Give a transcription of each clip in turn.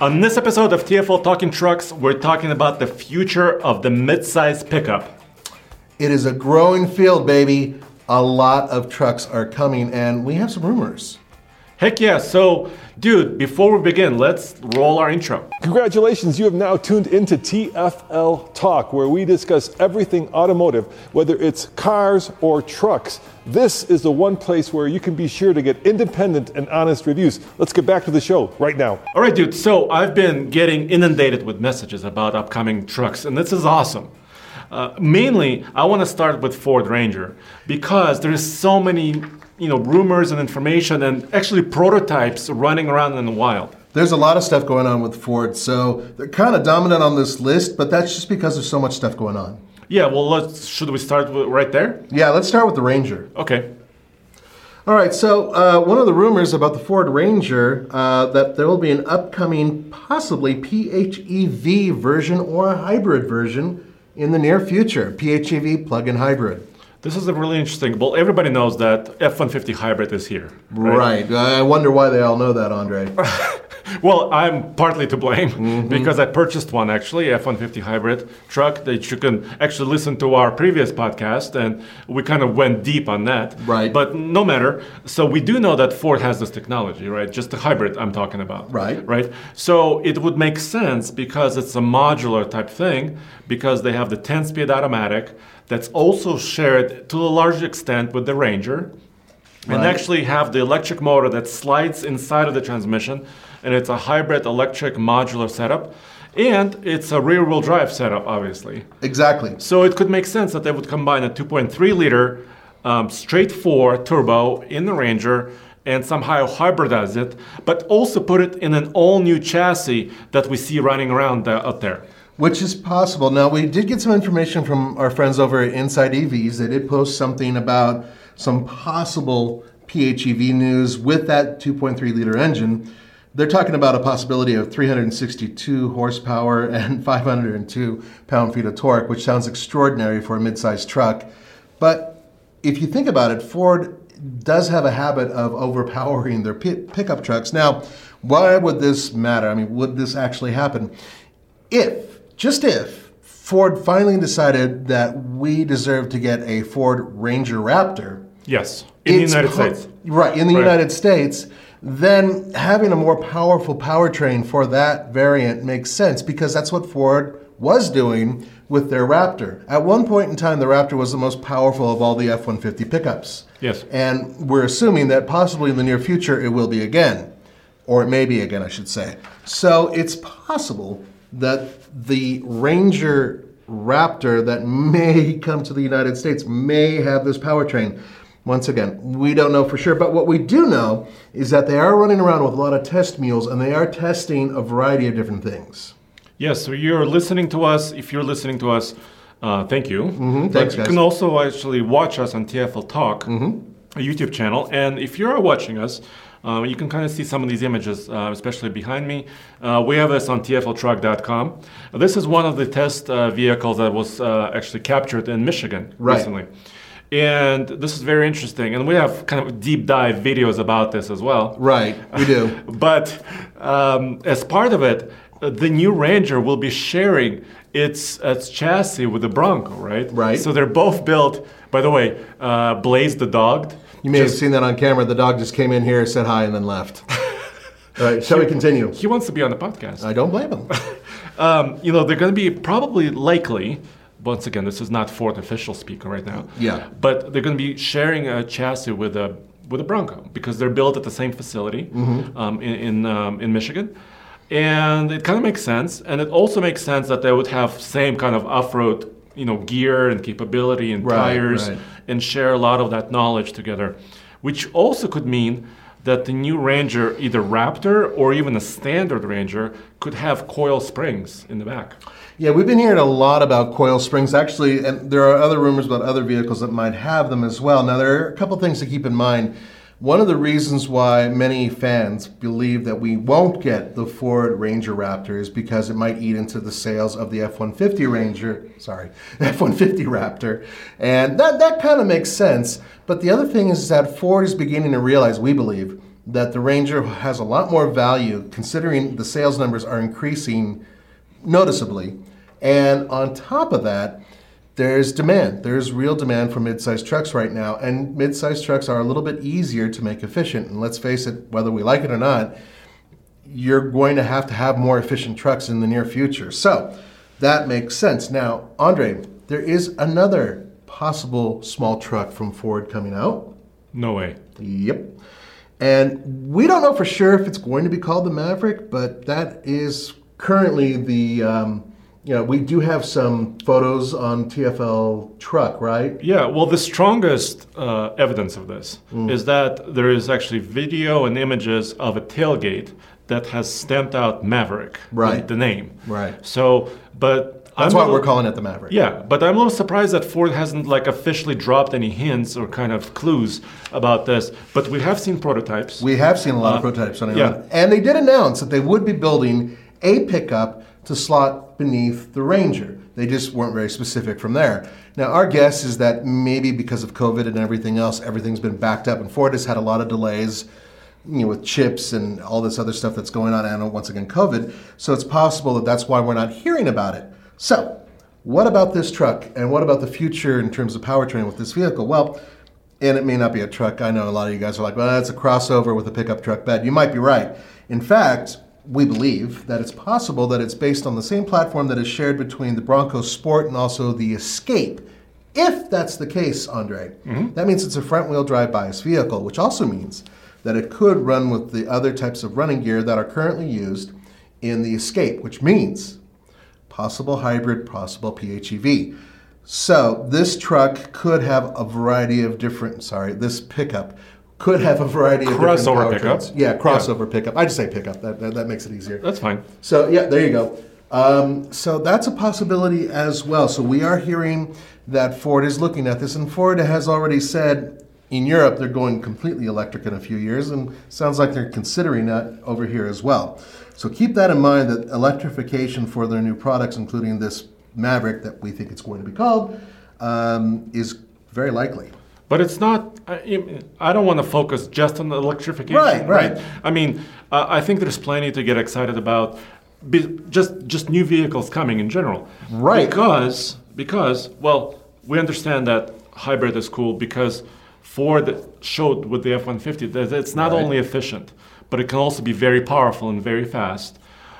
On this episode of TFL Talking Trucks, we're talking about the future of the midsize pickup. It is a growing field, baby. A lot of trucks are coming, and we have some rumors. Heck yeah, so dude, before we begin, let's roll our intro. Congratulations, you have now tuned into TFL Talk, where we discuss everything automotive, whether it's cars or trucks. This is the one place where you can be sure to get independent and honest reviews. Let's get back to the show right now. All right, dude, so I've been getting inundated with messages about upcoming trucks, and this is awesome. Uh, mainly, I want to start with Ford Ranger because there's so many, you know, rumors and information and actually prototypes running around in the wild. There's a lot of stuff going on with Ford, so they're kind of dominant on this list, but that's just because there's so much stuff going on. Yeah, well, let's should we start with, right there? Yeah, let's start with the Ranger. Okay. All right, so uh, one of the rumors about the Ford Ranger uh, that there will be an upcoming, possibly PHEV version or a hybrid version in the near future. PHEV plug-in hybrid. This is a really interesting. Well, everybody knows that F-150 hybrid is here. Right. right. I wonder why they all know that, Andre. Well, I'm partly to blame mm-hmm. because I purchased one actually, F-150 hybrid truck that you can actually listen to our previous podcast and we kind of went deep on that. Right. But no matter. So we do know that Ford has this technology, right? Just the hybrid I'm talking about. Right. Right. So it would make sense because it's a modular type thing because they have the 10-speed automatic that's also shared to a large extent with the Ranger and actually have the electric motor that slides inside of the transmission and it's a hybrid electric modular setup and it's a rear wheel drive setup obviously. Exactly. so it could make sense that they would combine a 2.3 liter um, straight four turbo in the ranger and somehow hybridize it but also put it in an all new chassis that we see running around uh, out there Which is possible. Now, we did get some information from our friends over at Inside EVs. They did post something about some possible PHEV news with that 2.3 liter engine. They're talking about a possibility of 362 horsepower and 502 pound feet of torque, which sounds extraordinary for a mid-sized truck. But if you think about it, Ford does have a habit of overpowering their pi- pickup trucks. Now, why would this matter? I mean, would this actually happen? If, just if, Ford finally decided that we deserve to get a Ford Ranger Raptor, yes in the united po- states Right, in the Right. United States, then having a more powerful powertrain for that variant makes sense because that's what Ford was doing with their Raptor. At one point in time, the Raptor was the most powerful of all the F 150 pickups. Yes. And we're assuming that possibly in the near future it will be again. Or it may be again, I should say. So it's possible that the Ranger Raptor that may come to the United States may have this powertrain. Once again, we don't know for sure, but what we do know is that they are running around with a lot of test mules and they are testing a variety of different things. Yes, so you're listening to us. If you're listening to us, uh, thank you. Thanks, But you guys. can also actually watch us on TFL Talk, a YouTube channel. And if you're watching us, uh, you can kind of see some of these images, uh, especially behind me. Uh, we have this on TFLtruck.com. This is one of the test uh, vehicles that was uh, actually captured in Michigan Right. recently. And this is very interesting. And we have kind of deep dive videos about this as well. Right, we do. But um, as part of it, the new Ranger will be sharing its its chassis with the Bronco, right? Right. So they're both built. By the way, uh, Blaze the dog. You may have seen that on camera. The dog just came in here, said hi, and then left. All right, shall we continue? He wants to be on the podcast. I don't blame him. Um, you know, they're going to be probably likely. Once again, this is not Ford official speaker right now. Yeah. But they're going to be sharing a chassis with a with a Bronco because they're built at the same facility Mm-hmm. um, in in, um, in Michigan, and it kind of makes sense. And it also makes sense that they would have same kind of off road, you know, gear and capability and Right, tires, right. and share a lot of that knowledge together. which also could mean that the new Ranger, either Raptor or even a standard Ranger, could have coil springs in the back. Yeah, we've been hearing a lot about coil springs. Actually, and there are other rumors about other vehicles that might have them as well. Now, there are a couple things to keep in mind. One of the reasons why many fans believe that we won't get the Ford Ranger Raptor is because it might eat into the sales of the F-150 Ranger, sorry, F-150 Raptor. And that, that kind of makes sense. But the other thing is that Ford is beginning to realize, we believe, that the Ranger has a lot more value considering the sales numbers are increasing noticeably. And on top of that, there's demand. There's real demand for mid-sized trucks right now, and mid-sized trucks are a little bit easier to make efficient. And let's face it, whether we like it or not, you're going to have to have more efficient trucks in the near future. So that makes sense. Now, Andre, there is another possible small truck from Ford coming out. No way. Yep. And we don't know for sure if it's going to be called the Maverick, but that is currently the um, you know, we do have some photos on TFL truck, right? Yeah, well, the strongest uh, evidence of this Mm. is that there is actually video and images of a tailgate that has stamped out Maverick, Right. the, name. Right. So, but That's I'm why a we're calling it the Maverick. Yeah, but I'm a little surprised that Ford hasn't like officially dropped any hints or kind of clues about this. But we have seen prototypes. We have seen a lot of Uh, prototypes on it. yeah. And they did announce that they would be building a pickup to slot beneath the Ranger. They just weren't very specific from there. Now, our guess is that maybe because of COVID and everything else, everything's been backed up, and Ford has had a lot of delays. You know, with chips and all this other stuff that's going on, and once again, COVID. So it's possible that that's why we're not hearing about it. So, what about this truck, and what about the future in terms of powertrain with this vehicle? Well, and it may not be a truck. I know a lot of you guys are like, well, that's a crossover with a pickup truck bed. You might be right. In fact, we believe that it's possible that it's based on the same platform that is shared between the Bronco Sport and also the Escape. If that's the case, Andre, mm-hmm. that means it's a front wheel drive bias vehicle, which also means that it could run with the other types of running gear that are currently used in the Escape, which means possible hybrid, possible PHEV. So this truck could have a variety of different. Sorry, this pickup could have a variety of Crossover different pickup. Yeah, crossover pickup. I just say pickup. That, that that makes it easier. That's fine. So yeah, there you go. Um, so that's a possibility as well. So we are hearing that Ford is looking at this, and Ford has already said in Europe they're going completely electric in a few years, and sounds like they're considering that over here as well. So keep that in mind that electrification for their new products, including this Maverick that we think it's going to be called, um, is very likely. But it's not. I, I don't want to focus just on the electrification. Right, right. I mean, uh, I think there's plenty to get excited about. Be, just just new vehicles coming in general. Right. Because because well, we understand that hybrid is cool because Ford showed with the F-150 that it's not Right. only efficient, but it can also be very powerful and very fast,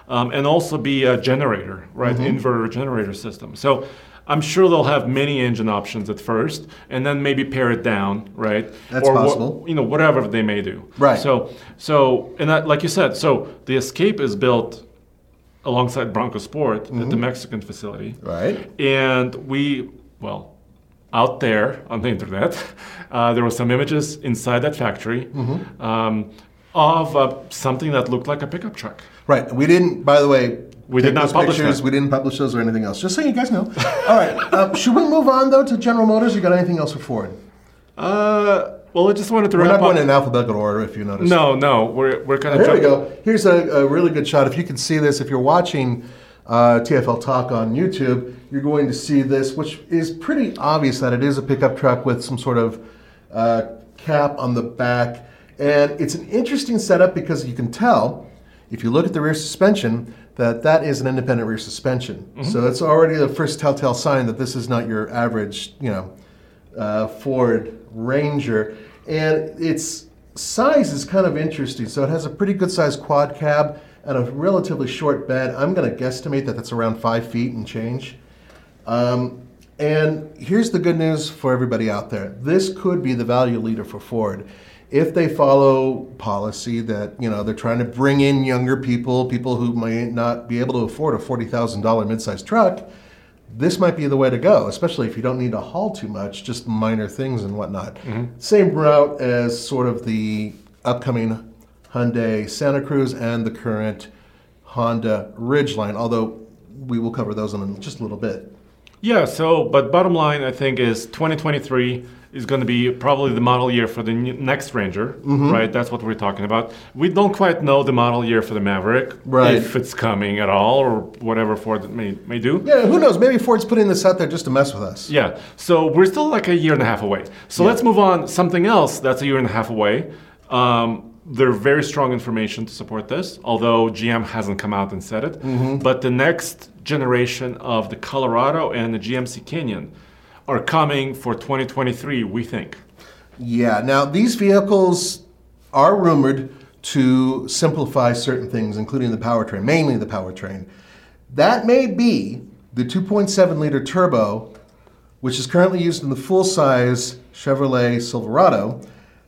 um, and also be a generator, right? Mm-hmm. Inverter generator system. So. I'm sure they'll have many engine options at first, and then maybe pare it down, right? That's or possible. you know, whatever they may do. Right. So, so, and that, like you said, so the Escape is built alongside Bronco Sport at Mm-hmm. the Mexican facility. Right. And we, well, out there on the internet, uh, there were some images inside that factory Mm-hmm. um, of uh, something that looked like a pickup truck. Right. We didn't, by the way, We did not publish pictures. that. We didn't publish those or anything else. Just so you guys know. All right. Um, should we move on though to General Motors? You got anything else for Ford? Uh, well, I just wanted to We're not going up. in alphabetical order, if you notice. no, no, we're, we're kind of Here we go. Here's a, a really good shot. If you can see this, if you're watching uh, TFL Talk on YouTube, you're going to see this, which is pretty obvious that it is a pickup truck with some sort of uh, cap on the back. And it's an interesting setup because you can tell, if you look at the rear suspension, that that is an independent rear suspension. So it's already the first telltale sign that this is not your average, you know, uh, Ford Ranger, and its size is kind of interesting. So it has a pretty good sized quad cab and a relatively short bed. I'm going to guesstimate that that's around five feet and change. Um, and here's the good news for everybody out there: this could be the value leader for Ford. If they follow policy that you know they're trying to bring in younger people, people who may not be able to afford a forty thousand dollar midsize truck, this might be the way to go, especially if you don't need to haul too much, just minor things and whatnot. Mm-hmm. Same route as sort of the upcoming Hyundai Santa Cruz and the current Honda Ridgeline, although we will cover those in just a little bit. Yeah, so, but bottom line, I think, is 2023 is going to be probably the model year for the next Ranger, Mm-hmm. right? That's what we're talking about. We don't quite know the model year for the Maverick, Right. if it's coming at all, or whatever Ford may, may do. Yeah, who knows? Maybe Ford's putting this out there just to mess with us. Yeah, so we're still like a year and a half away. So let's move on. Something else that's a year and a half away. Um, there's very strong information to support this, although GM hasn't come out and said it. But the next generation of the Colorado and the GMC Canyon are coming for 2023, we think. Yeah, now these vehicles are rumored to simplify certain things, including the powertrain, mainly the powertrain. That may be the 2.7 liter turbo, which is currently used in the full size Chevrolet Silverado,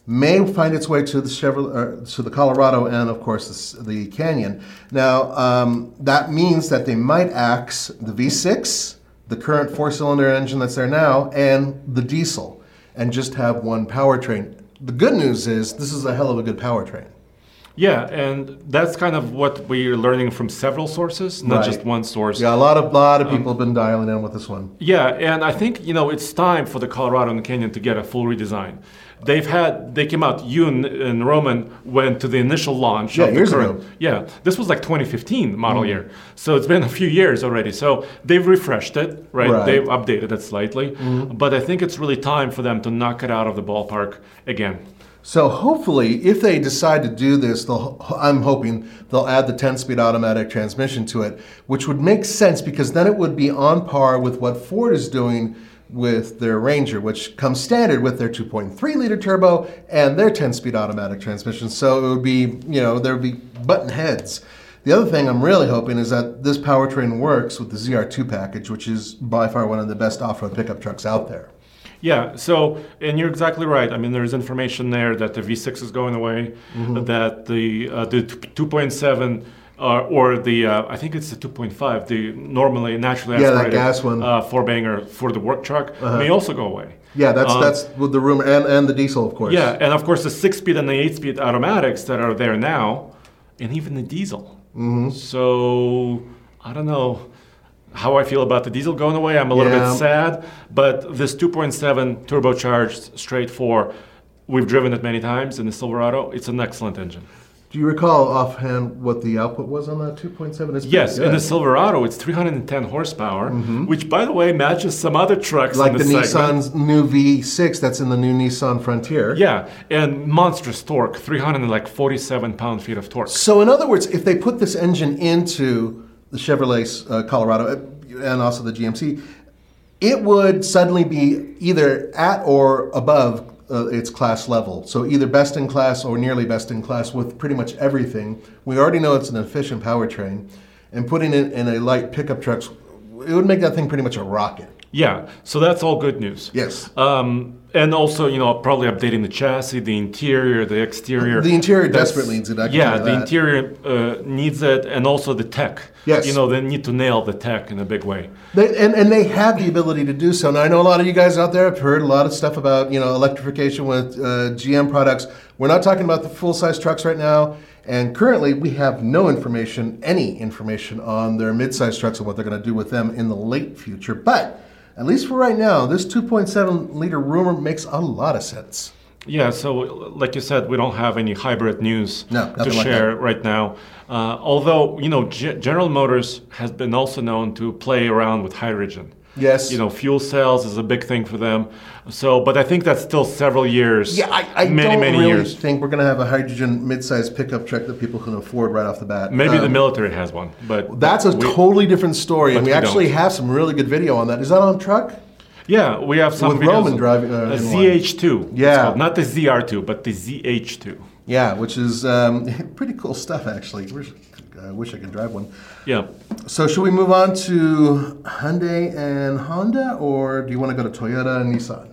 may find its way to the Chevrolet, uh, to the Colorado and of course the, the Canyon. Now um, that means that they might axe the V6, the current four-cylinder engine that's there now, and the diesel, and just have one powertrain. The good news is this is a hell of a good powertrain. Yeah, and that's kind of what we're learning from several sources, not Right. just one source. Yeah, a lot of lot of people have been dialing in with this one. Yeah, and I think you know it's time for the Colorado and the Canyon to get a full redesign. They've had they came out. You and, and Roman went to the initial launch. Yeah, of the years current, ago. Yeah, this was like 2015 model Mm. year, so it's been a few years already. So they've refreshed it, right? Right. They've updated it slightly, but I think it's really time for them to knock it out of the ballpark again. So hopefully, if they decide to do this, they'll, I'm hoping they'll add the 10-speed automatic transmission to it, which would make sense because then it would be on par with what Ford is doing with their Ranger, which comes standard with their 2.3 liter turbo and their 10-speed automatic transmission. So it would be, you know, there would be button heads. The other thing I'm really hoping is that this powertrain works with the ZR2 package, which is by far one of the best off-road pickup trucks out there. Yeah, so, and you're exactly right. I mean, there's information there that the V6 is going away, Mm-hmm. that the, uh, the 2.7 uh, or the, uh, I think it's the 2.5, the normally naturally Yeah, aspirated gas one. Uh-huh. Uh, four banger for the work truck may also go away. Yeah, that's Um, that's with the rumor and, and the diesel, of course. Yeah, and of course the six speed and the eight speed automatics that are there now, and even the diesel. Mm-hmm. So I don't know how I feel about the diesel going away. I'm a little Yeah. bit sad, but this 2.7 turbocharged straight four, we've driven it many times in the Silverado. It's an excellent engine. Do you recall offhand what the output was on that 2.7? It's pretty Yes, in the Silverado, it's 310 horsepower, which, by the way, matches some other trucks Mm-hmm. like in the the. Nissan's new V6 that's in the new Nissan Frontier. Yeah, and monstrous torque, 347 pound feet of torque. So in other words, if they put this engine into the Chevrolet uh, Colorado uh, and also the GMC, it would suddenly be either at or above uh, its class level. So either best in class or nearly best in class with pretty much everything. We already know it's an efficient powertrain, and putting it in a light pickup truck, it would make that thing pretty much a rocket. Yeah, so that's all good news. Yes. Um, and also, you know, probably updating the chassis, the interior, the exterior. The interior That's- desperately needs it, yeah, the that. interior uh, needs it, and also the tech. Yes. You know, they need to nail the tech in a big way. They, and, and they have the ability to do so. Now, I know a lot of you guys out there have heard a lot of stuff about, you know, electrification with uh, GM products. We're not talking about the full-size trucks right now. And currently, we have no information, any information on their mid-size trucks and what they're going to do with them in the late future. But at least for right now, this 2.7 liter rumor makes a lot of sense. Yeah, so like you said, we don't have any hybrid news No, to nothing like share right now. Uh, although, you know, G- General Motors has been also known to play around with hydrogen. Yes. You know, fuel cells is a big thing for them. So, but I think that's still several years. Yeah, I, I many, don't many really years. think we're going to have a hydrogen mid-size pickup truck that people can afford right off the bat. Maybe the Um, military has one, but That's a we- totally different story, and we we actually don't. have some really good video on that. Is that on truck? Yeah, we have some With videos. Roman driving, uh, a in one. ZH2. it's Yeah. called. not the ZR2, but the ZH2. Yeah, which is um, pretty cool stuff, actually. Wish- I wish I could drive one. Yeah. So, should we move on to Hyundai and Honda, or do you want to go to Toyota and Nissan?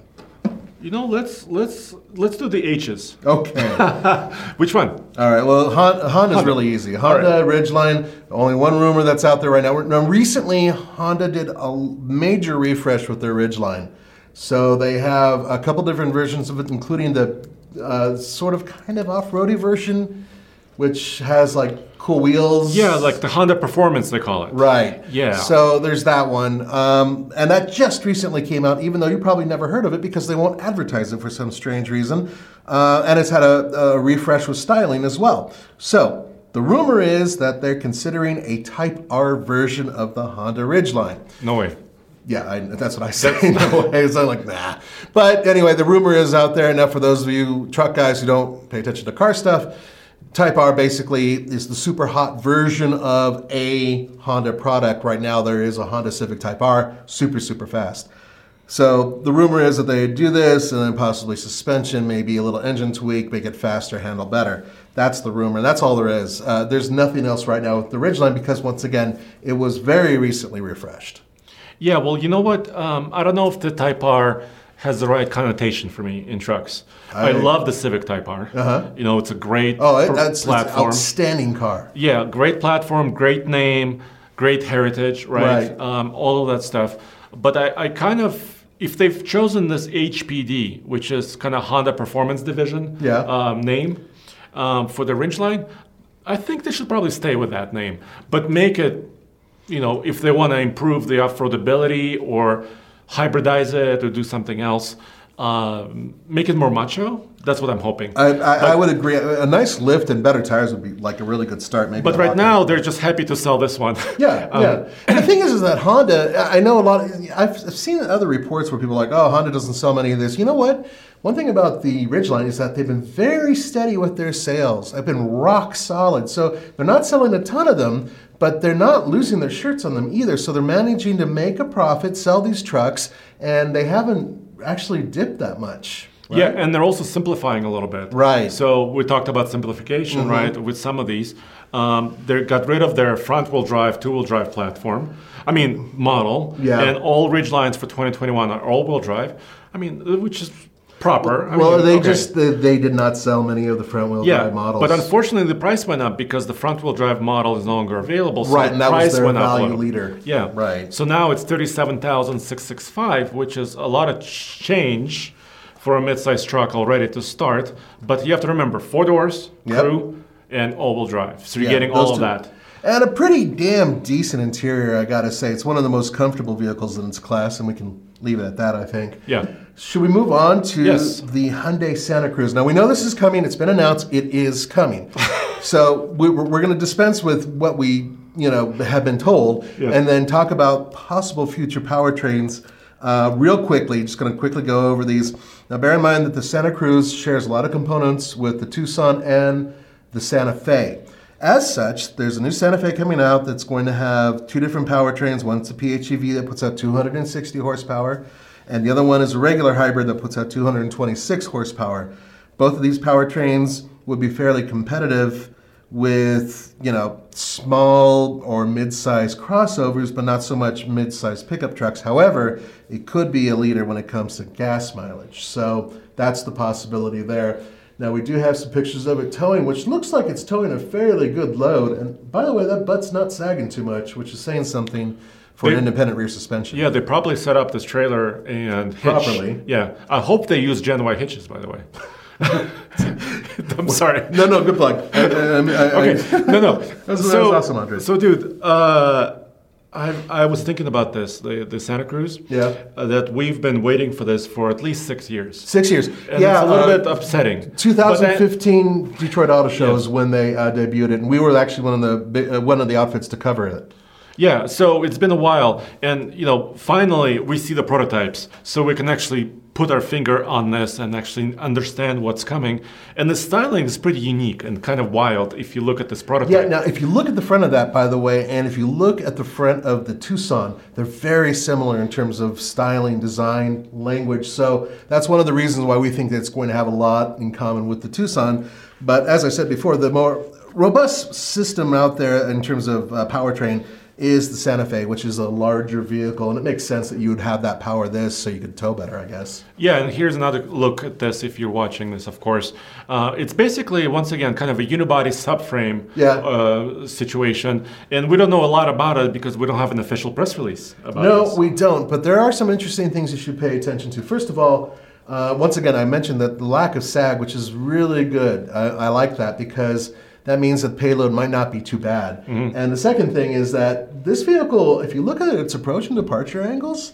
You know, let's let's let's do the H's. Okay. Which one? All right. Well, Hon- Honda's really easy. Honda Ridgeline. Only one rumor that's out there right now. Now, recently, Honda did a major refresh with their Ridgeline. So they have a couple different versions of it, including the uh, sort of kind of off-roady version, which has like cool wheels. Yeah, like the Honda Performance they call it. Right. Yeah. So there's that one. Um, and that just recently came out, even though you probably never heard of it because they won't advertise it for some strange reason. Uh, and it's had a, a refresh with styling as well. So the rumor is that they're considering a Type R version of the Honda Ridgeline. No way. Yeah, I, that's what I say. no way. So I'm like, nah. But anyway, the rumor is out there. Now, for those of you truck guys who don't pay attention to car stuff, Type R basically is the super hot version of a Honda product. Right now, there is a Honda Civic Type R, super, super fast. So the rumor is that they do this and then possibly suspension, maybe a little engine tweak, make it faster, handle better. That's the rumor. That's all there is. Uh, there's nothing else right now with the Ridgeline because, once again, it was very recently refreshed. Yeah, well, you know what? Um, I don't know if the Type R has the right connotation for me in trucks. I, I- love the Civic Type R. Uh-huh. You know, it's a great Oh, it, that's, that's an outstanding car. Yeah, great platform, great name, great heritage, right? Right. Um, all of that stuff. But I, I kind of, if they've chosen this HPD, which is kind of Honda Performance Division Yeah. um, name um, for the Ridgeline, I think they should probably stay with that name, but make it, you know, if they want to improve the off-roadability or hybridize it or do something else, uh, make it more macho. That's what I'm hoping. I, I, I would agree. A nice lift and better tires would be like a really good start. Maybe but right now, they're just happy to sell this one. Yeah, Um, yeah. And the thing is, is that Honda. I I know a lot. Of, I've I've seen other reports where people are like, "Oh, Honda doesn't sell many of this." You know what? One thing about the Ridgeline is that they've been very steady with their sales. They've been rock solid. So they're not selling a ton of them, but they're not losing their shirts on them either. So they're managing to make a profit, sell these trucks, and they haven't actually dipped that much. Yeah, and they're also simplifying a little bit. Right. Mm-hmm. So we talked about simplification, right? With some of these, um, they got rid of their front-wheel drive, two-wheel drive platform. I mean, model. Yeah. And all Ridgelines for 2021 are all-wheel drive. I mean, which is proper. I Well, mean, they okay. just they, they did not sell many of the front wheel yeah, drive models. but unfortunately, the price went up because the front-wheel drive model is no longer available. So Right, and that was their went up a value leader. Yeah, Right. So now it's thirty-seven thousand six six five, which is a lot of change for a mid-sized truck already to start. But you have to remember four doors, Yep. crew, and all-wheel drive. So you're Yeah, getting all of two. that. And a pretty damn decent interior, I gotta say. It's one of the most comfortable vehicles in its class, and we can leave it at that, I think. Yeah. Should we move on to Yes. the Hyundai Santa Cruz? Now, we know this is coming. It's been announced. It is coming. so we, we're, we're going to dispense with what we, you know, have been told, Yeah. and then talk about possible future powertrains uh, real quickly. Just going to quickly go over these. Now, bear in mind that the Santa Cruz shares a lot of components with the Tucson and the Santa Fe. As such, there's a new Santa Fe coming out that's going to have two different powertrains. One's a PHEV that puts out 260 horsepower, and the other one is a regular hybrid that puts out 226 horsepower. Both of these powertrains would be fairly competitive with, you know, small or mid-sized crossovers, but not so much mid-sized pickup trucks. However, it could be a leader when it comes to gas mileage. So that's the possibility there. Now we do have some pictures of it towing, which looks like it's towing a fairly good load. And by the way, that butt's not sagging too much, which is saying something for an independent rear suspension. Yeah, they probably set up this trailer and hitch. Properly. Yeah, I hope they use Gen Y hitches, by the way. I'm sorry. No, no, good plug. I, I, I, okay. No, no. That's- so, that's awesome, Andre. So, dude, uh, I, I was thinking about this, the, the Santa Cruz. Yeah. Uh, that we've been waiting for this for at least six years. Six years. And yeah, it's a little uh, bit upsetting. But then- 2015 Detroit Auto Show Yeah. is when they uh, debuted it, and we were actually one of the uh, one of the outfits to cover it. Yeah, so it's been a while, and you know, finally we see the prototypes, so we can actually put our finger on this and actually understand what's coming. And the styling is pretty unique and kind of wild if you look at this prototype. Yeah. Now, if you look at the front of that, by the way, and if you look at the front of the Tucson, they're very similar in terms of styling, design, language. So that's one of the reasons why we think that it's going to have a lot in common with the Tucson. But as I said before, the more robust system out there in terms of uh, powertrain is the Santa Fe, which is a larger vehicle, and it makes sense that you would have that power this so you could tow better, I guess. Yeah, and here's another look at this if you're watching this, of course. Uh, it's basically, once again, kind of a unibody subframe Yeah. uh, situation, and we don't know a lot about it because we don't have an official press release about No, this. we don't. But there are some interesting things you should pay attention to. First of all, uh, once again, I mentioned that the lack of sag, which is really good. I, I like that because that means that payload might not be too bad. Mm-hmm. And the second thing is that this vehicle, if you look at its approach and departure angles,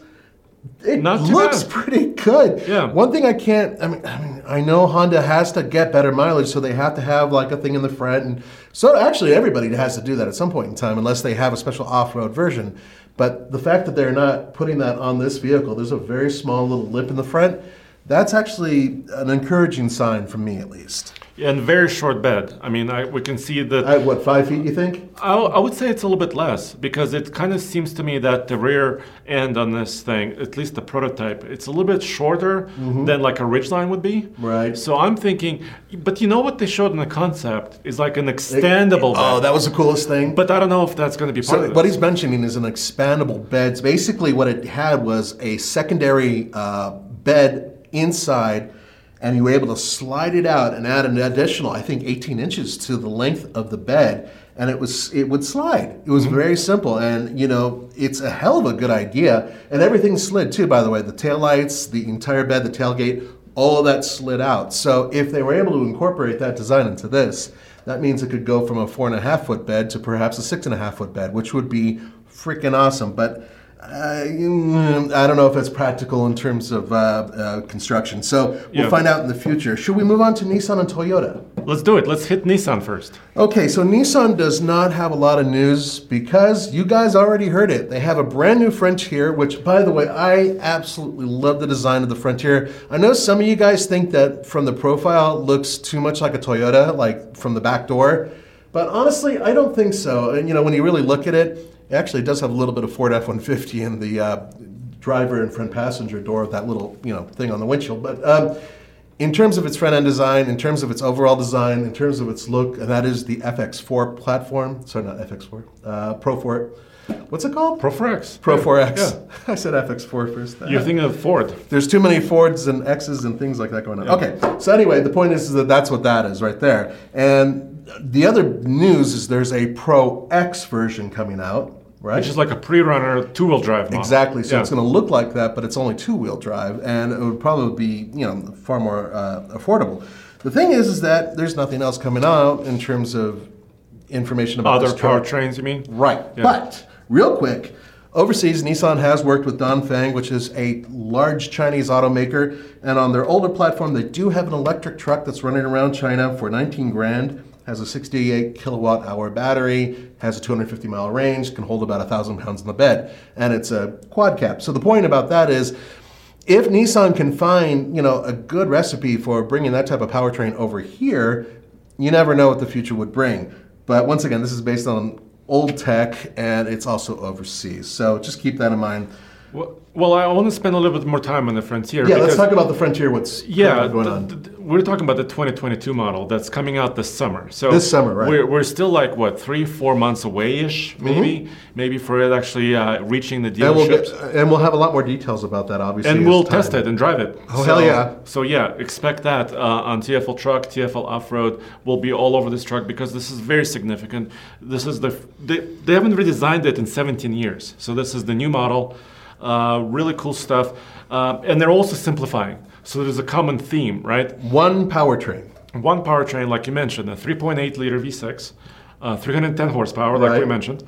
it looks bad. pretty good. Yeah. One thing I can't. I mean, I mean, I know Honda has to get better mileage, so they have to have like a thing in the front, and so actually everybody has to do that at some point in time, unless they have a special off-road version. But the fact that they're not putting that on this vehicle, there's a very small little lip in the front. That's actually an encouraging sign from me, at least. And very short bed. I mean, I, we can see that. At what five feet? You think? I, I would say it's a little bit less because it kind of seems to me that the rear end on this thing, at least the prototype, it's a little bit shorter than like a Ridgeline would be. Mm-hmm. Right. So I'm thinking, but you know what they showed in the concept is like an extendable bed. Oh, that was the coolest thing. But I don't know if that's going to be part So of what this. he's mentioning is an expandable bed. Basically, what it had was a secondary uh, bed inside, and you were able to slide it out and add an additional, I think, 18 inches to the length of the bed, and it was it would slide. It was mm-hmm. very simple, and you know it's a hell of a good idea. And everything slid too, by the way. The taillights, the entire bed, the tailgate, all of that slid out. So if they were able to incorporate that design into this, that means it could go from a four and a half foot bed to perhaps a six and a half foot bed, which would be freaking awesome. But I don't know if that's practical in terms of uh, uh, construction. So we'll Yeah. find out in the future. Should we move on to Nissan and Toyota? Let's do it. Let's hit Nissan first. Okay, so Nissan does not have a lot of news because you guys already heard it. They have a brand new Frontier, here, which, by the way, I absolutely love the design of the Frontier. I know some of you guys think that from the profile looks too much like a Toyota, like from the back door, but honestly, I don't think so. And you know, when you really look at it, actually, it actually does have a little bit of Ford F-150 in the uh, driver and front passenger door with that little you know thing on the windshield, but. Um, in terms of its front end design, in terms of its overall design, in terms of its look, and that is the FX4 platform. Sorry, not FX4, uh, Pro 4. What's it called? Pro 4X. Pro 4X. Yeah. I said FX4 first. You're thinking of Ford. There's too many Fords and X's and things like that going on. Okay, so anyway, the point is, is that that's what that is right there. And the other news is there's a Pro X version coming out, right? Which is like a pre-runner two-wheel drive model. Exactly. So Yeah. it's going to look like that, but it's only two-wheel drive, and it would probably be you know far more uh, affordable. The thing is, is that there's nothing else coming out in terms of information about Other powertrains, you mean? Right. Yeah. But real quick, overseas, Nissan has worked with Dongfeng, which is a large Chinese automaker, and on their older platform, they do have an electric truck that's running around China for 19 grand. Has a 68 kilowatt hour battery, has a 250 mile range, can hold about a thousand pounds in the bed, and it's a quad cab. So the point about that is, if Nissan can find you know a good recipe for bringing that type of powertrain over here, you never know what the future would bring. But once again, this is based on old tech and it's also overseas. So just keep that in mind. Well, well, I want to spend a little bit more time on the Frontier. Yeah, let's talk about the Frontier. What's Yeah, going on? th- th- we're talking about the 2022 model that's coming out this summer. So This summer, right. We're, we're still like what three, four months away ish, maybe, maybe for it actually uh, reaching the Mm-hmm. and we'll get, and we'll have a lot more details about that. Obviously, and we'll time- test it and drive it. Oh, so, hell yeah. So yeah, expect that uh, on TFL Truck, TFL Off Road. We'll be all over this truck because this is very significant. This is the f- they, they haven't redesigned it in 17 years. So this is the new model. Uh, really cool stuff, uh, and they're also simplifying. So there's a common theme, right? One powertrain. One powertrain, like you mentioned, a 3.8 liter V6, uh, 310 horsepower, like we mentioned,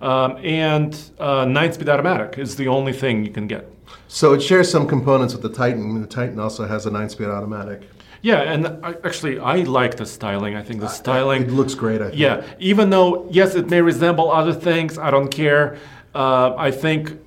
um, and uh, nine-speed automatic is the only thing you can get. So it shares some components with the Titan. The Titan also has a nine-speed automatic. Yeah, and I, actually, I like the styling. I think the styling. It looks great. I think. Yeah, even though yes, it may resemble other things, I don't care. Uh, I think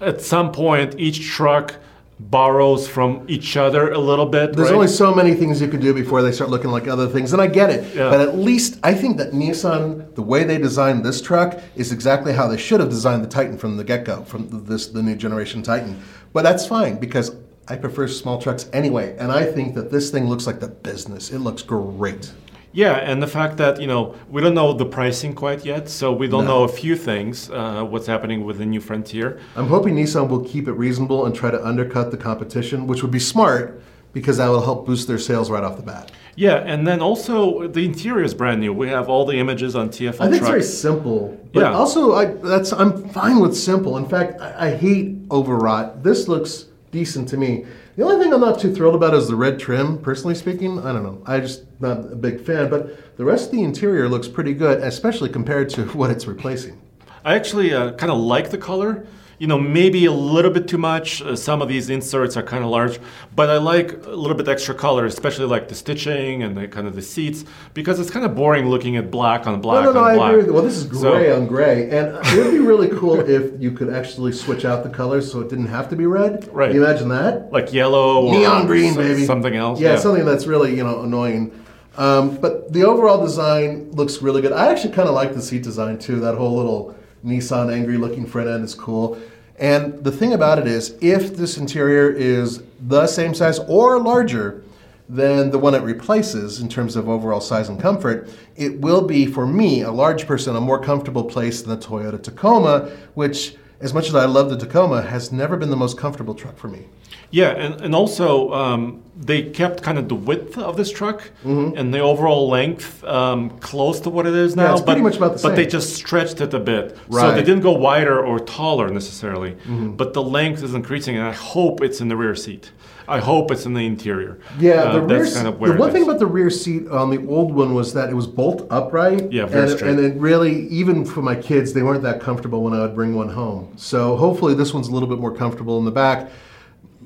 at some point each truck borrows from each other a little bit. There's right? only so many things you can do before they start looking like other things, and I get it. Yeah. But at least I think that Nissan, the way they designed this truck, is exactly how they should have designed the Titan from the get-go, from this the new generation Titan. But that's fine because I prefer small trucks anyway, and I think that this thing looks like the business. It looks great. Yeah, and the fact that you know we don't know the pricing quite yet, so we don't No. know a few things. Uh, what's happening with the new Frontier? I'm hoping Nissan will keep it reasonable and try to undercut the competition, which would be smart because that will help boost their sales right off the bat. Yeah, and then also the interior is brand new. We have all the images on TFL I think it's very simple, but Yeah. also I, that's I'm fine with simple. In fact, I, I hate overwrought. This looks decent to me. The only thing I'm not too thrilled about is the red trim. Personally speaking, I don't know. I just not a big fan, but the rest of the interior looks pretty good, especially compared to what it's replacing. I actually uh, kind of like the color. You know, maybe a little bit too much. Uh, some of these inserts are kind of large, but I like a little bit extra color, especially like the stitching and the kind of the seats, because it's kind of boring looking at black on black no, no, no, on I black. agree with you. Well, this is So- gray on gray, and it would be really cool if you could actually switch out the colors so it didn't have to be red. Right. Can you imagine that? like yellow or neon green, so- baby. something else. Yeah, something that's really you know annoying. Um, but the overall design looks really good. I actually kind of like the seat design too. That whole little Nissan angry looking front end is cool. And the thing about it is, if this interior is the same size or larger than the one it replaces in terms of overall size and comfort, it will be for me, a large person, a more comfortable place than the Toyota Tacoma, which, as much as I love the Tacoma, has never been the most comfortable truck for me. Yeah, and, and also um, they kept kind of the width of this truck and the overall length um, close to what it is now. Mm-hmm. it's but, pretty much about the same. But they just stretched it a bit. So Right. Mm-hmm. they didn't go wider or taller necessarily. But the length is increasing, and I hope it's in the rear seat. I hope it's in the interior. Yeah, Uh, the rear. kind of the one thing about the rear seat on the old one was that it was bolt upright. Yeah, very and, straight. and it really, even for my kids, they weren't that comfortable when I would bring one home. So hopefully this one's a little bit more comfortable in the back.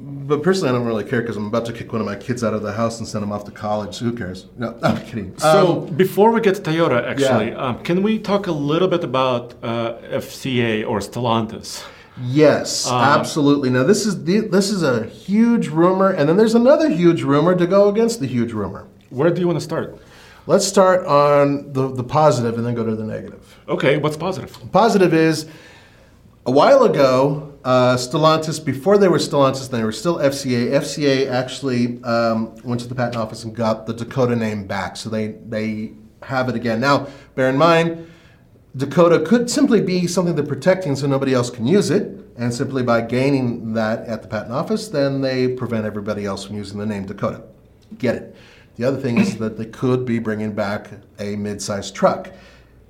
But personally, I don't really care because I'm about to kick one of my kids out of the house and send them off to college. So who cares? No, I'm kidding. So Um, before we get to Toyota, actually, Yeah. um, can we talk a little bit about uh, FCA or Stellantis? Yes, Uh, absolutely. Now this is the, this is a huge rumor, and then there's another huge rumor to go against the huge rumor. Where do you want to start? Let's start on the, the positive and then go to the negative. Okay, what's positive? Positive is a while ago, uh, Stellantis, before they were Stellantis, they were still FCA. FCA actually um, went to the patent office and got the Dakota name back, so they they have it again. Now, bear in mind, Dakota could simply be something they're protecting so nobody else can use it, and simply by gaining that at the patent office, then they prevent everybody else from using the name Dakota. Get it. The other thing is that they could be bringing back a mid-sized truck.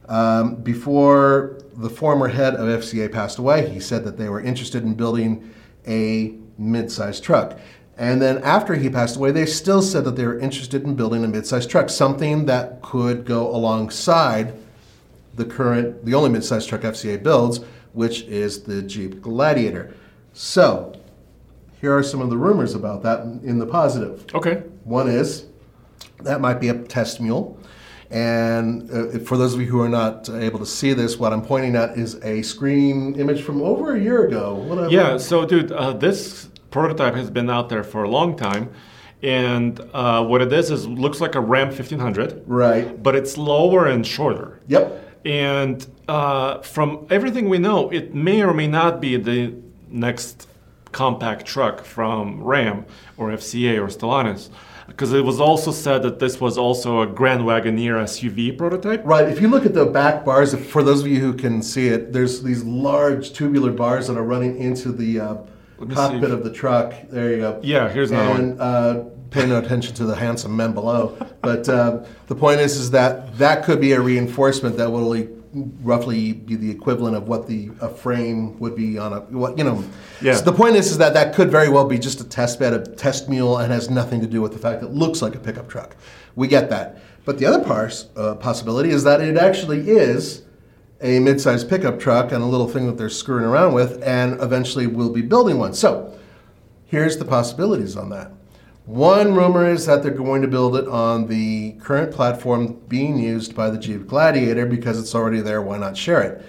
Um, before the former head of FCA passed away, he said that they were interested in building a mid-sized truck. And then after he passed away, they still said that they were interested in building a mid-sized truck, something that could go alongside the current, the only mid-sized truck FCA builds, which is the Jeep Gladiator. So, here are some of the rumors about that in- in the positive. Okay. One is that might be a test mule. And uh, for those of you who are not able to see this, what I'm pointing at is a screen image from over a year ago. Whatever. Yeah, so dude, uh, this prototype has been out there for a long time, and uh, what it is is looks like a Ram 1500, Right. but it's lower and shorter. Yep. And uh, from everything we know, it may or may not be the next compact truck from Ram or FCA or Stellantis, because it was also said that this was also a Grand Wagoneer SUV prototype. Right. If you look at the back bars, for those of you who can see it, there's these large tubular bars that are running into the uh, cockpit see. of the truck. There you go. Yeah, here's another one. uh, pay no attention to the handsome men below. But uh, the point is, is that that could be a reinforcement that will roughly be the equivalent of what the a frame would be on a what you know. Yeah. So the point is, is that that could very well be just a test bed, a test mule, and has nothing to do with the fact that it looks like a pickup truck. We get that. But the other part, uh, possibility is that it actually is a mid-sized pickup truck and a little thing that they're screwing around with, and eventually we'll be building one. So here's the possibilities on that. One rumor is that they're going to build it on the current platform being used by the Jeep Gladiator because it's already there, why not share it?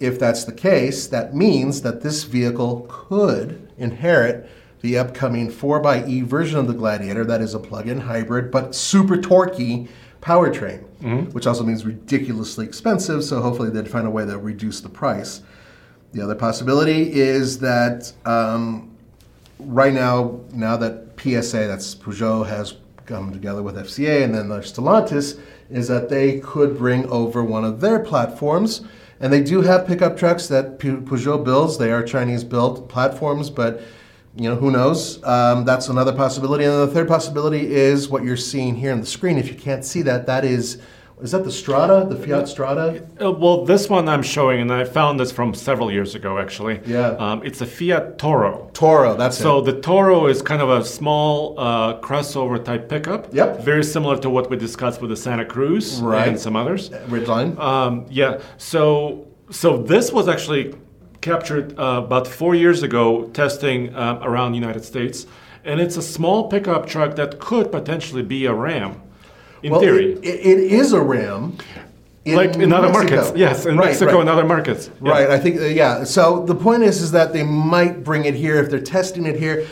If that's the case, that means that this vehicle could inherit the upcoming 4xE version of the Gladiator that is a plug in hybrid but super torquey powertrain, which also means ridiculously expensive, so hopefully they'd find a way to reduce the price. The other possibility is that um, right now, now that PSA, that's Peugeot, has come together with FCA and then there's Stellantis, is that they could bring over one of their platforms. And they do have pickup trucks that Peugeot builds. They are Chinese built platforms, but you know, who knows? Um, that's another possibility. And the third possibility is what you're seeing here on the screen. If you can't see that, that is is that the Strada, the Fiat Strada? Uh, well, this one I'm showing, and I found this from several years ago, actually. Yeah. Um, it's a Fiat Toro. Toro, that's so it. So the Toro is kind of a small uh, crossover type pickup. Yep. Very similar to what we discussed with the Santa Cruz Right. and some others. Ridgeline. Um, yeah. So so this was actually captured uh, about four years ago, testing um, around the United States, and it's a small pickup truck that could potentially be a Ram, in well, theory. It, it, is a Ram. like in other Mexico. markets, yes, in Right, Mexico right. and other markets, Yeah. Right, I think uh, yeah. So the point is, is that they might bring it here if they're testing it here.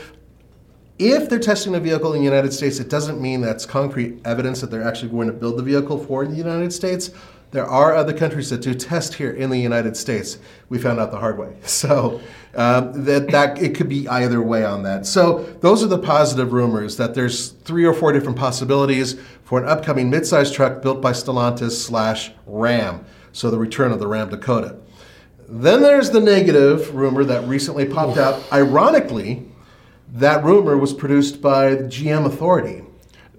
If they're testing a vehicle in the United States, it doesn't mean that's concrete evidence that they're actually going to build the vehicle for the United States. There are other countries that do test here in the United States. We found out the hard way. So um, that that it could be either way on that. So those are the positive rumors that there's three or four different possibilities for an upcoming midsize truck built by Stellantis slash Ram. So the return of the Ram Dakota. Then there's the negative rumor that recently popped out. Ironically, that rumor was produced by the GM Authority.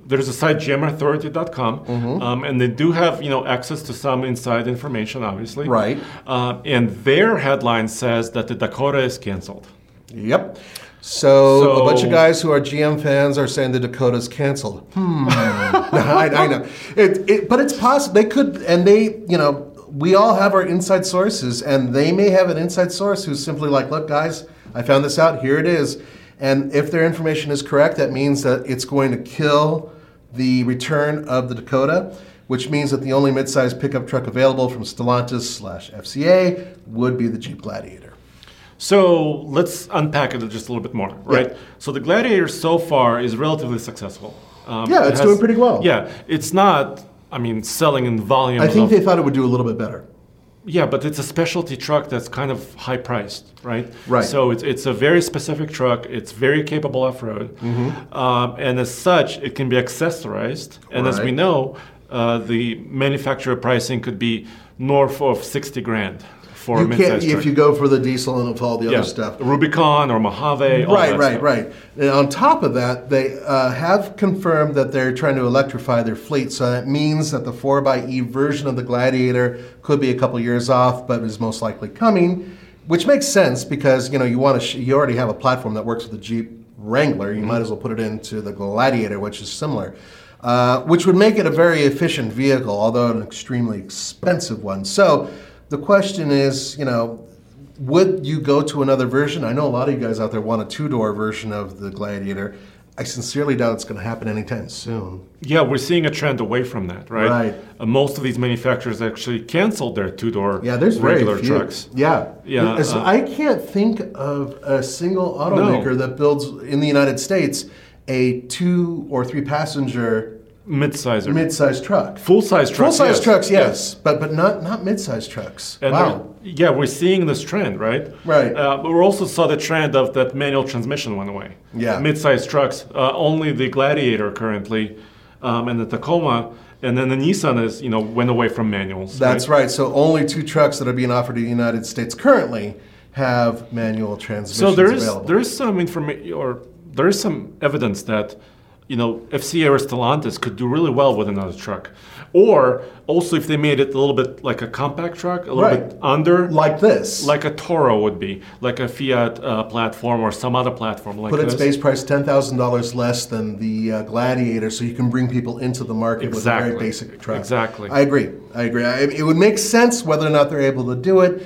There's a site gmauthority.com, Mm-hmm. um, and they do have you know access to some inside information, obviously. Right. Um, and their headline says that the Dakota is canceled. Yep. So, a bunch of guys who are GM fans are saying the Dakota's canceled. Hmm. I, I know. It, it, but it's possible they could, and they, you know, we all have our inside sources, and they may have an inside source who's simply like, "Look, guys, I found this out. Here it is." And if their information is correct, that means that it's going to kill the return of the Dakota, which means that the only midsize pickup truck available from Stellantis slash FCA would be the Jeep Gladiator. So let's unpack it just a little bit more, right? So the Gladiator so far is relatively successful. Um, Yeah, it it's doing pretty well. Yeah, it's not. I mean, selling in volume. I think of- they thought it would do a little bit better. Yeah, but it's a specialty truck that's kind of high priced, right? Right. So it's, it's a very specific truck. It's very capable off road. Mm-hmm. Um, and as such, it can be accessorized. And as we know, uh, the manufacturer pricing could be north of 60 grand for You a can't if truck. you go for the diesel and all the yeah. other stuff. Rubicon or Mojave. all Right, right, stuff. right. And on top of that, they uh, have confirmed that they're trying to electrify their fleet. So that means that the 4xE version of the Gladiator could be a couple years off, but is most likely coming, which makes sense because you know you want to sh- you already have a platform that works with the Jeep Wrangler. You might as well put it into the Gladiator, which is similar. Uh, which would make it a very efficient vehicle, although an extremely expensive one. So the question is, you know, would you go to another version? I know a lot of you guys out there want a two-door version of the Gladiator. I sincerely doubt it's going to happen anytime soon. Yeah, we're seeing a trend away from that, right? Right. Uh, most of these manufacturers actually canceled their two door Yeah, there's very regular few. trucks. Yeah, Yeah, As- uh, I can't think of a single automaker that builds in the United States a two or three passenger Mid-sizer. mid-sized truck. Full-size trucks, Full-size yes. trucks, yes, but but not not mid-sized trucks. And wow. yeah, we're seeing this trend, right? Right. Uh, but we also saw the trend of that manual transmission went away. Yeah. Mid-sized trucks, uh, only the Gladiator currently, um, and the Tacoma, and then the Nissan is, you know, went away from manuals. That's right. So only two trucks that are being offered in the United States currently have manual transmissions So there is available. there is some information, or there is some evidence that, you know, FCA or Stellantis could do really well with another truck, or also if they made it a little bit like a compact truck, a little Right. bit under, like this. like a Toro would be, like a Fiat uh, platform or some other platform like Put its this. base price ten thousand dollars less than the uh, Gladiator, so you can bring people into the market with a very basic truck. Exactly. I agree. I agree. I, it would make sense whether or not they're able to do it.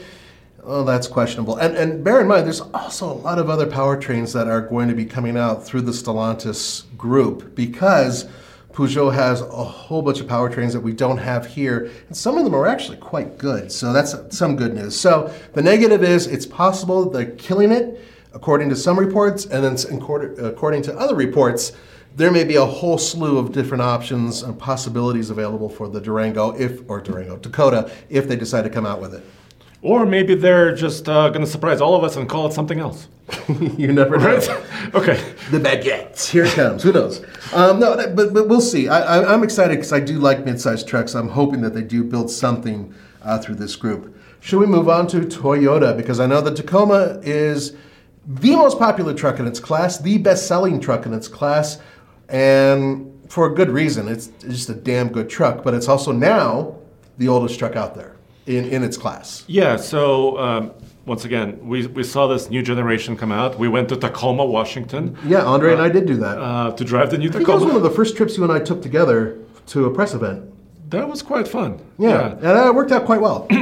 Oh, that's questionable. And and bear in mind, there's also a lot of other powertrains that are going to be coming out through the Stellantis group because Peugeot has a whole bunch of powertrains that we don't have here, and some of them are actually quite good. So that's some good news. So the negative is it's possible they're killing it, according to some reports, and then according according to other reports, there may be a whole slew of different options and possibilities available for the Durango if or Durango Dakota if they decide to come out with it. Or maybe they're just uh, going to surprise all of us and call it something else. you never know. okay. The baguettes. Here it comes. Who knows? Um, no, that- but, but we'll see. I, I, I'm excited because I do like mid-sized trucks. I'm hoping that they do build something uh, through this group. Should we move on to Toyota? Because I know the Tacoma is the most popular truck in its class, the best-selling truck in its class, and for a good reason. It's just a damn good truck, but it's also now the oldest truck out there in, in its class. Yeah, so um, once again, we, we saw this new generation come out. We went to Tacoma, Washington Yeah, Andre and I did do that. uh, to drive the new I think that was one of the first trips you and I took together to a press event. That was quite fun. Yeah, and uh, it worked out quite well.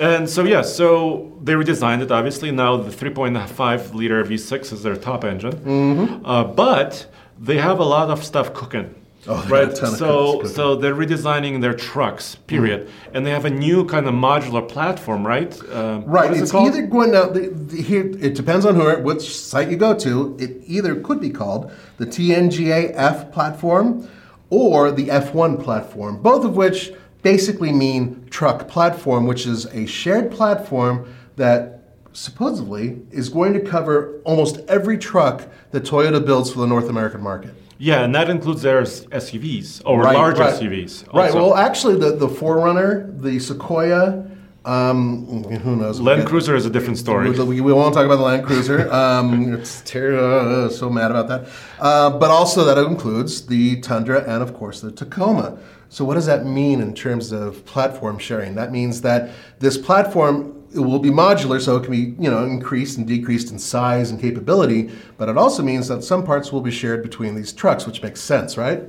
And so, yeah, so they redesigned it, obviously. Now the 3.5 liter V6 is their top engine. Mm-hmm. Uh, but they have a lot of stuff cooking. Oh, right. a ton of so, so they're redesigning their trucks, period. Mm-hmm. And they have a new kind of modular platform, right? Um, right, is it it's either going out. The, the, here, it depends on who, which site you go to. It either could be called the TNGA F platform or the F1 platform, both of which basically mean truck platform, which is a shared platform that supposedly is going to cover almost every truck that Toyota builds for the North American market. Yeah, and that includes their SUVs or large SUVs. Right. Well, actually, the the 4Runner, the Sequoia, um, who knows? Land Cruiser is a different story. We, we won't talk about the Land Cruiser. Um, it's ter- uh, so mad about that. Uh, but also that includes the Tundra and of course the Tacoma. So what does that mean in terms of platform sharing? That means that this platform it will be modular, so it can be you know increased and decreased in size and capability. But it also means that some parts will be shared between these trucks, which makes sense, right?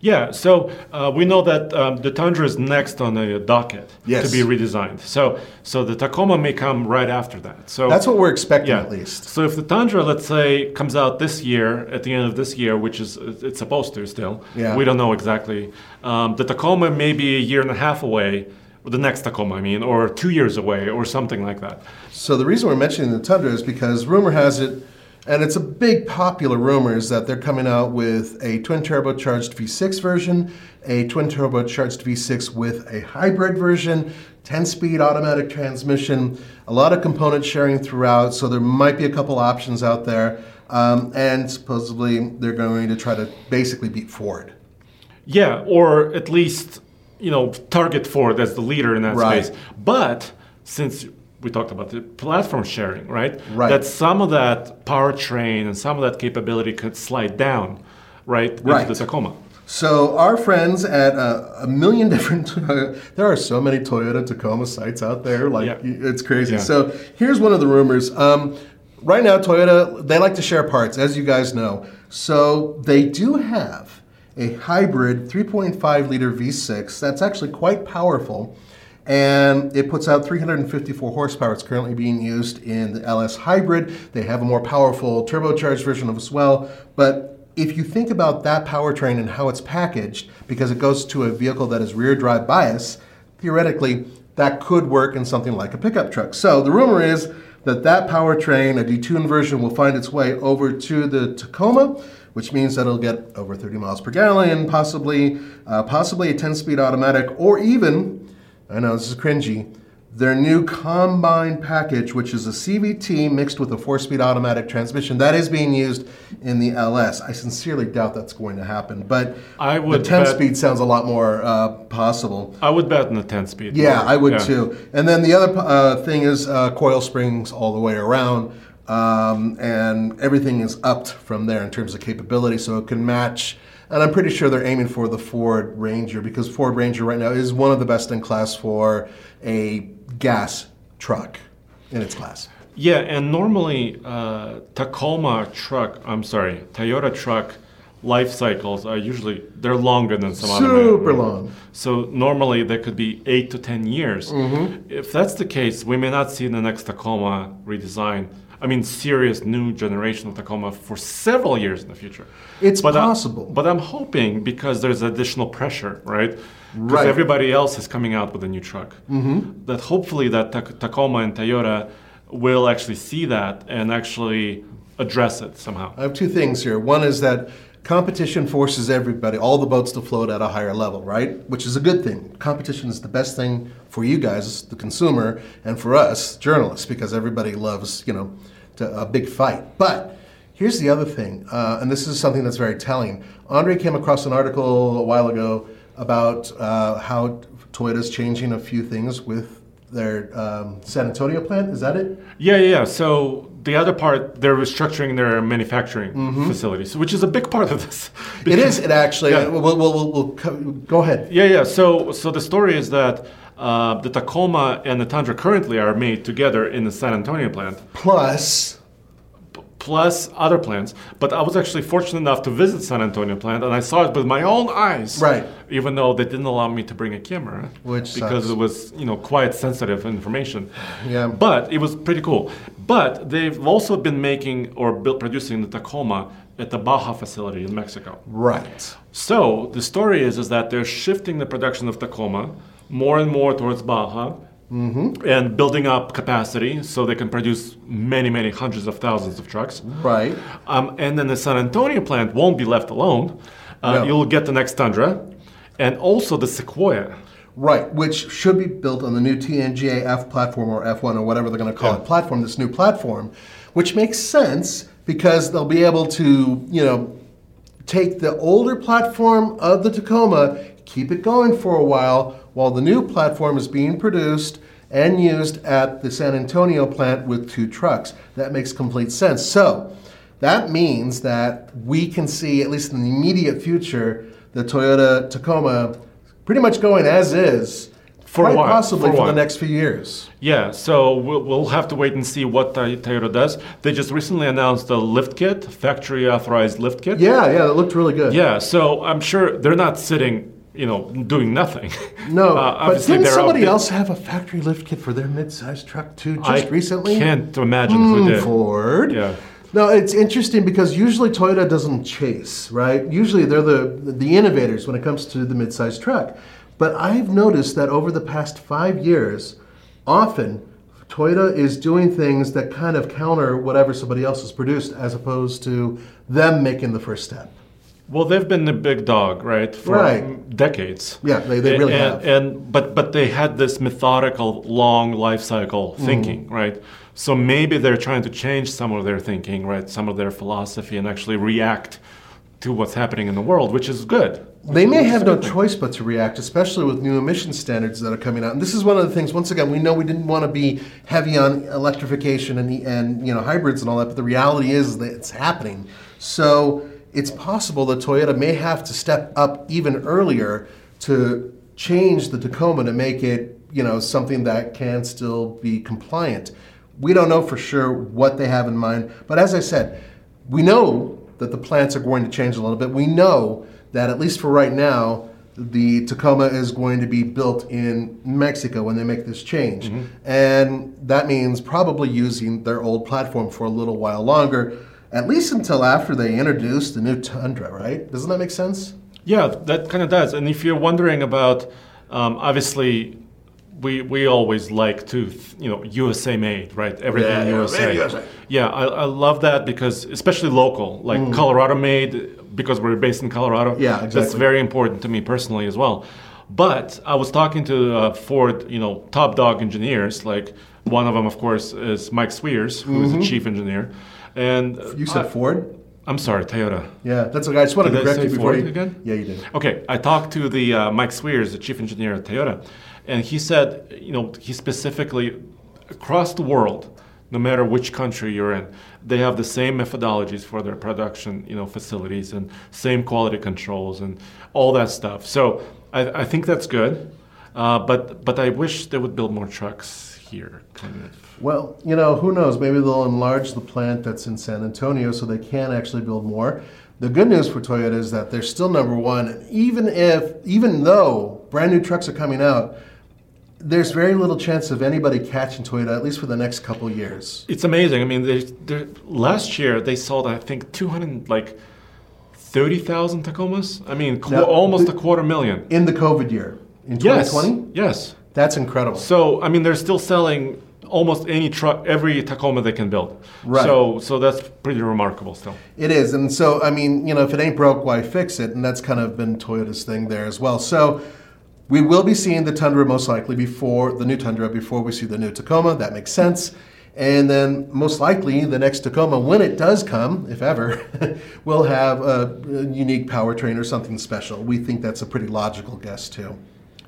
Yeah, so uh, we know that um, the Tundra is next on the docket Yes. to be redesigned. So, so the Tacoma may come right after that. So That's what we're expecting yeah. at least. So if the Tundra, let's say, comes out this year at the end of this year, which is it's supposed to still, Yeah. we don't know exactly. Um, the Tacoma may be a year and a half away. The next Tacoma, I mean, or two years away, or something like that. So the reason we're mentioning the Tundra is because rumor has it, and it's a big popular rumor, is that they're coming out with a twin turbocharged V6 version, a twin turbocharged V6 with a hybrid version, 10-speed automatic transmission, a lot of component sharing throughout. So there might be a couple options out there, um, and supposedly they're going to try to basically beat Ford. Yeah, or at least you know target Ford as the leader in that Right. space. But since we talked about the platform sharing, right? Right. That some of that powertrain and some of that capability could slide down, right? Right. Into the Tacoma. So our friends at uh, a million different, there are so many Toyota Tacoma sites out there, like Yeah. it's crazy. Yeah. So here's one of the rumors. Um, right now, Toyota they like to share parts, as you guys know. So they do have a hybrid 3.5 liter V6 that's actually quite powerful. And it puts out 354 horsepower. It's currently being used in the LS Hybrid. They have a more powerful turbocharged version of as well. But if you think about that powertrain and how it's packaged, because it goes to a vehicle that is rear drive bias, theoretically, that could work in something like a pickup truck. So the rumor is that that powertrain, a detuned version, will find its way over to the Tacoma, which means that it'll get over 30 miles per gallon, possibly, uh, possibly a 10-speed automatic, or even, I know this is cringy, their new combine package, which is a CVT mixed with a four-speed automatic transmission. That is being used in the LS. I sincerely doubt that's going to happen, but I would the bet- 10-speed sounds a lot more uh, possible. I would bet on the 10 speed. Yeah, I would Yeah. too. And then the other uh, thing is uh, coil springs all the way around, um, and everything is upped from there in terms of capability, so it can match. And I'm pretty sure they're aiming for the Ford Ranger because Ford Ranger right now is one of the best in class for a gas truck in its class. Yeah, and normally uh, Tacoma truck, I'm sorry, Toyota truck life cycles are usually they're longer than some other Super long. So normally they could be eight to ten years. Mm-hmm. If that's the case, we may not see the next Tacoma redesign. I mean, serious new generation of Tacoma for several years in the future. It's But I- possible. but I'm hoping because there's additional pressure, right? Because Right. everybody else is coming out with a new truck. Mm-hmm. That hopefully that Ta- Tacoma and Toyota will actually see that and actually address it somehow. I have two things here. One is that competition forces everybody, all the boats to float at a higher level, right? Which is a good thing. Competition is the best thing for you guys, the consumer, and for us, journalists, because everybody loves, you know, to, a big fight. But here's the other thing, uh, and this is something that's very telling. Andre came across an article a while ago about uh, how Toyota's changing a few things with their um, San Antonio plant. Is that it? Yeah, yeah, yeah. So the other part, they're restructuring their manufacturing facilities, which is a big part of this. It is. It actually. Yeah. We'll, we'll, we'll, we'll co- go ahead. Yeah, yeah. So, so the story is that uh, the Tacoma and the Tundra currently are made together in the San Antonio plant, Plus, plus other plants. But I was actually fortunate enough to visit San Antonio plant, and I saw it with my own eyes. Right. Even though they didn't allow me to bring a camera, Which because sucks. it was you know quite sensitive information. Yeah. But it was pretty cool. But they've also been making or built, producing the Tacoma at the Baja facility in Mexico. right. So the story is is that they're shifting the production of Tacoma more and more towards Baja. And building up capacity so they can produce many, many hundreds of thousands of trucks. Right. Um, and then the San Antonio plant won't be left alone. Uh, No. You'll get the next Tundra and also the Sequoia. Right, which should be built on the new TNGA F platform or F1 or whatever they're going to call Yeah. it platform, this new platform, which makes sense because they'll be able to, you know, take the older platform of the Tacoma, keep it going for a while while the new platform is being produced and used at the San Antonio plant with two trucks. That makes complete sense. So, that means that we can see, at least in the immediate future, the Toyota Tacoma pretty much going as is For a quite while, possibly for for, the next few years. Yeah, so we'll, we'll have to wait and see what Toyota does. They just recently announced a lift kit, factory authorized lift kit. Yeah, yeah, that looked really good. Yeah, so I'm sure they're not sitting, you know, doing nothing. No, Uh, but didn't somebody else have a factory lift kit for their mid-sized truck too, just I recently? I can't imagine who Hmm, did. Ford. Yeah. No, it's interesting because usually Toyota doesn't chase, right? Usually they're the the innovators when it comes to the mid-sized truck. But I've noticed that over the past five years, often Toyota is doing things that kind of counter whatever somebody else has produced, as opposed to them making the first step. Well, they've been the big dog, right, for Right. decades. Yeah, they- they really and, have. And but but they had this methodical, long life cycle Mm. thinking, right? So maybe they're trying to change some of their thinking, right, some of their philosophy, and actually react to what's happening in the world, which is good. They may have no choice but to react, especially with new emission standards that are coming out. And this is one of the things. Once again, we know we didn't want to be heavy on electrification and and you know hybrids and all that, but the reality is that it's happening. So it's possible that Toyota may have to step up even earlier to change the Tacoma to make it you know something that can still be compliant. We don't know for sure what they have in mind, but as I said, we know that the plants are going to change a little bit. We know that at least for right now, the Tacoma is going to be built in Mexico when they make this change. Mm-hmm. And that means probably using their old platform for a little while longer, at least until after they introduced the new Tundra, right? Doesn't that make sense? Yeah, that kind of does. And if you're wondering about, um, obviously, we we always like to, you know, USA made, right? Everything Yeah, USA. made USA. Yeah, I, I love that because, especially local, like Colorado made, because we're based in Colorado. Mm. Yeah, That's very important to me personally as well. But I was talking to uh, Ford, you know, top dog engineers. Like one of them, of course, is Mike Sweers, who is the chief engineer. And. You said I- Ford? I'm sorry, Toyota. Yeah, that's okay. I just wanted Did to I correct you before Ford you again? Yeah, you did. Okay, I talked to the uh, Mike Sweers, the chief engineer at Toyota, and he said, you know, he specifically across the world, no matter which country you're in, they have the same methodologies for their production, you know, facilities and same quality controls and all that stuff. So I, I think that's good, uh, but but I wish they would build more trucks here, kind of. Well, you know, who knows? Maybe they'll enlarge the plant that's in San Antonio so they can actually build more. The good news for Toyota is that they're still number one, even if, even though brand new trucks are coming out, there's very little chance of anybody catching Toyota at least for the next couple years. It's amazing. I mean, they, they, last year they sold, I think, 200 like. 30,000 Tacomas? I mean, qu- Now, almost the- a quarter million. In the COVID year, in Yes. 2020, Yes. that's incredible. So, I mean, they're still selling almost any truck, every Tacoma they can build. Right. So, so that's pretty remarkable still. It is, and so I mean, you know, if it ain't broke, why fix it? And that's kind of been Toyota's thing there as well. So we will be seeing the Tundra most likely before the new Tundra before we see the new Tacoma. That makes sense. And then most likely the next Tacoma, when it does come, if ever, will have a, a unique powertrain or something special. We think that's a pretty logical guess too.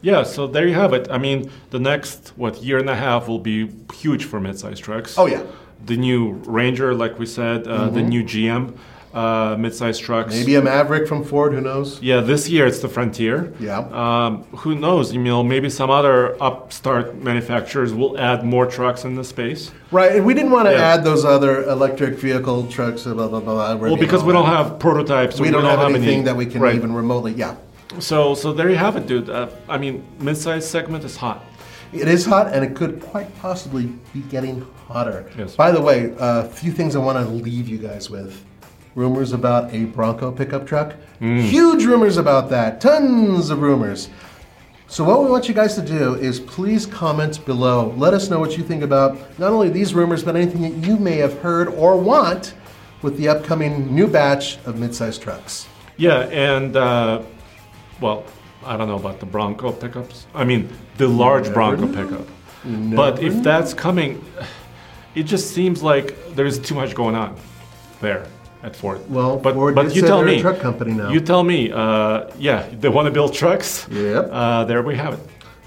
Yeah, so there you have it. I mean, the next what year and a half will be huge for midsize trucks. Oh, yeah. The new Ranger, like we said, uh, the new GM uh, midsize trucks. Maybe a Maverick from Ford, who knows? Yeah, this year it's the Frontier. Yeah. Um, who knows? You know, maybe some other upstart manufacturers will add more trucks in the space. Right, and we didn't want to Yeah. add those other electric vehicle trucks, blah, blah, blah. blah. Well, because we don't have prototypes. we don't, have, anything any, that we can right. even remotely, yeah. So, so there you have it, dude. Uh, I mean, midsize segment is hot. It is hot, and it could quite possibly be getting hotter. Yes. By the way, a few things I want to leave you guys with. Rumors about a Bronco pickup truck. Huge rumors about that. Tons of rumors. So what we want you guys to do is please comment below. Let us know what you think about not only these rumors, but anything that you may have heard or want with the upcoming new batch of midsize trucks. Yeah, and uh, well, I don't know about the Bronco pickups. I mean, the large never Bronco know. pickup. But if that's coming, it just seems like there's too much going on there at Ford. Well, but Ford but you tell me. truck company now. You tell me. Uh, yeah, they want to build trucks. Yep. Uh, there we have it.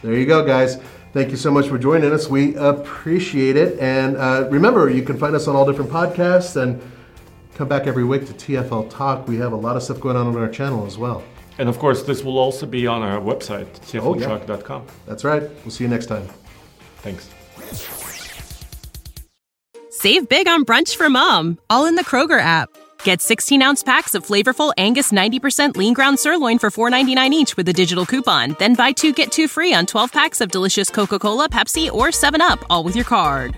There you go, guys. Thank you so much for joining us. We appreciate it. And uh, remember, you can find us on all different podcasts and come back every week to TFL Talk. We have a lot of stuff going on on our channel as well. And of course, this will also be on our website, Oh, yeah. That's right. We'll see you next time. Thanks. Save big on brunch for mom, all in the Kroger app. Get 16 ounce packs of flavorful Angus 90% lean ground sirloin for $4.99 each with a digital coupon. Then buy two get two free on 12 packs of delicious Coca Cola, Pepsi, or 7UP, all with your card.